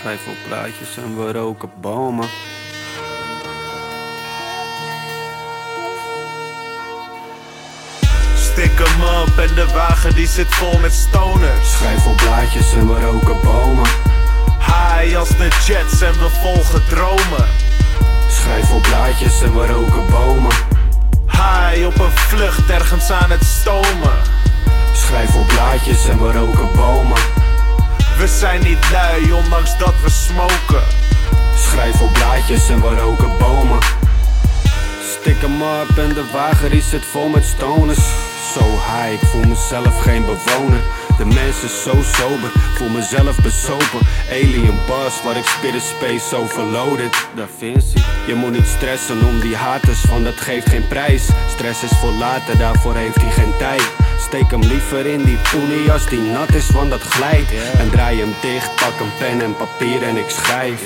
Schrijf op plaatjes en we roken bomen. Stik hem op en de wagen die zit vol met stoners. Schrijf op blaadjes en we roken bomen. High als de jets en we volgen dromen. Schrijf op blaadjes en we roken bomen. High op een vlucht ergens aan het stomen. Schrijf op blaadjes en we roken bomen. Zijn niet lui, ondanks dat we smoken. Schrijf op blaadjes en we roken bomen. Stik hem op en de wagen die zit vol met stoners. Zo high, ik voel mezelf geen bewoner. De mens is zo sober, voel mezelf besopen. Alien bars, waar ik spit space overloaded. Da Vinci, je moet niet stressen om die haters, want dat geeft geen prijs. Stress is voor later, daarvoor heeft hij geen tijd. Steek hem liever in die poenie als die nat is, want dat glijdt. En draai hem dicht, pak een pen en papier en ik schrijf.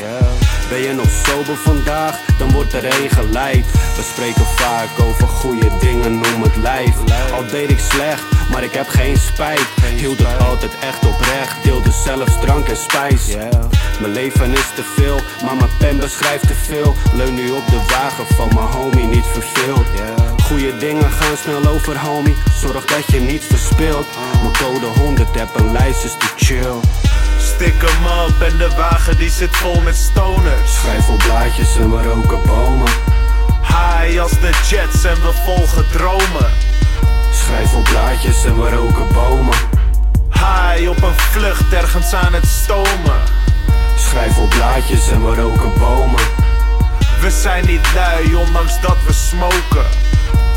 Ben je nog sober vandaag, dan wordt er een geleid. We spreken vaak over goede dingen, noem het lijf. Al deed ik slecht, maar ik heb geen spijt. Hield het altijd echt oprecht, deelde zelfs drank en spijs. Mijn leven is te veel, maar mijn pen beschrijft te veel. Leun nu op de wagen van mijn homie, niet verveeld. Goeie dingen gaan snel over, homie. Zorg dat je niet verspilt. Mijn code 100 heb een lijst, is te chill. Stik hem op en de wagen die zit vol met stoners. Schrijf op blaadjes en we roken bomen. High als de jets en we volgen dromen. Schrijf op blaadjes en we roken bomen. High op een vlucht ergens aan het stomen. Schrijf op blaadjes en we roken bomen. We zijn niet lui, ondanks dat we smoken.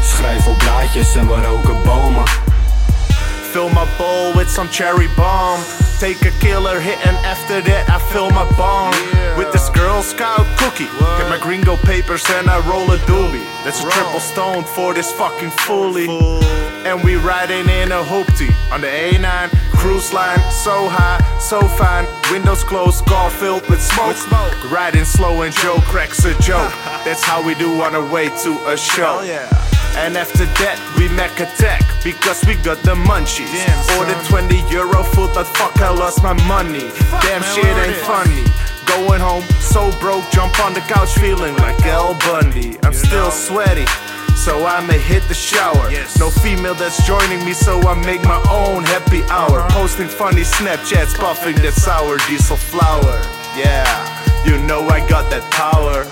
Schrijf op blaadjes en we roken bomen. Fill my bowl with some cherry bomb. Take a killer hit and after that I fill my bong with this Girl Scout cookie. Get my gringo papers and I roll a doobie. That's a triple stone for this fucking foolie. And we riding in a hoopty on the A9 cruise line. So high, so fine. Windows closed, car filled with smoke. smoke Riding slow and Joe cracks a joke. That's how we do on our way to a show. And after that, we make attack because we got the munchies. Ordered 20 euro food, but fuck, I lost my money. Damn shit ain't funny. Going home, so broke, jump on the couch feeling like Al Bundy. I'm still sweaty. So I'ma hit the shower. No female that's joining me, so I make my own happy hour. Posting funny Snapchats, puffing that sour diesel flower. Yeah, you know I got that power.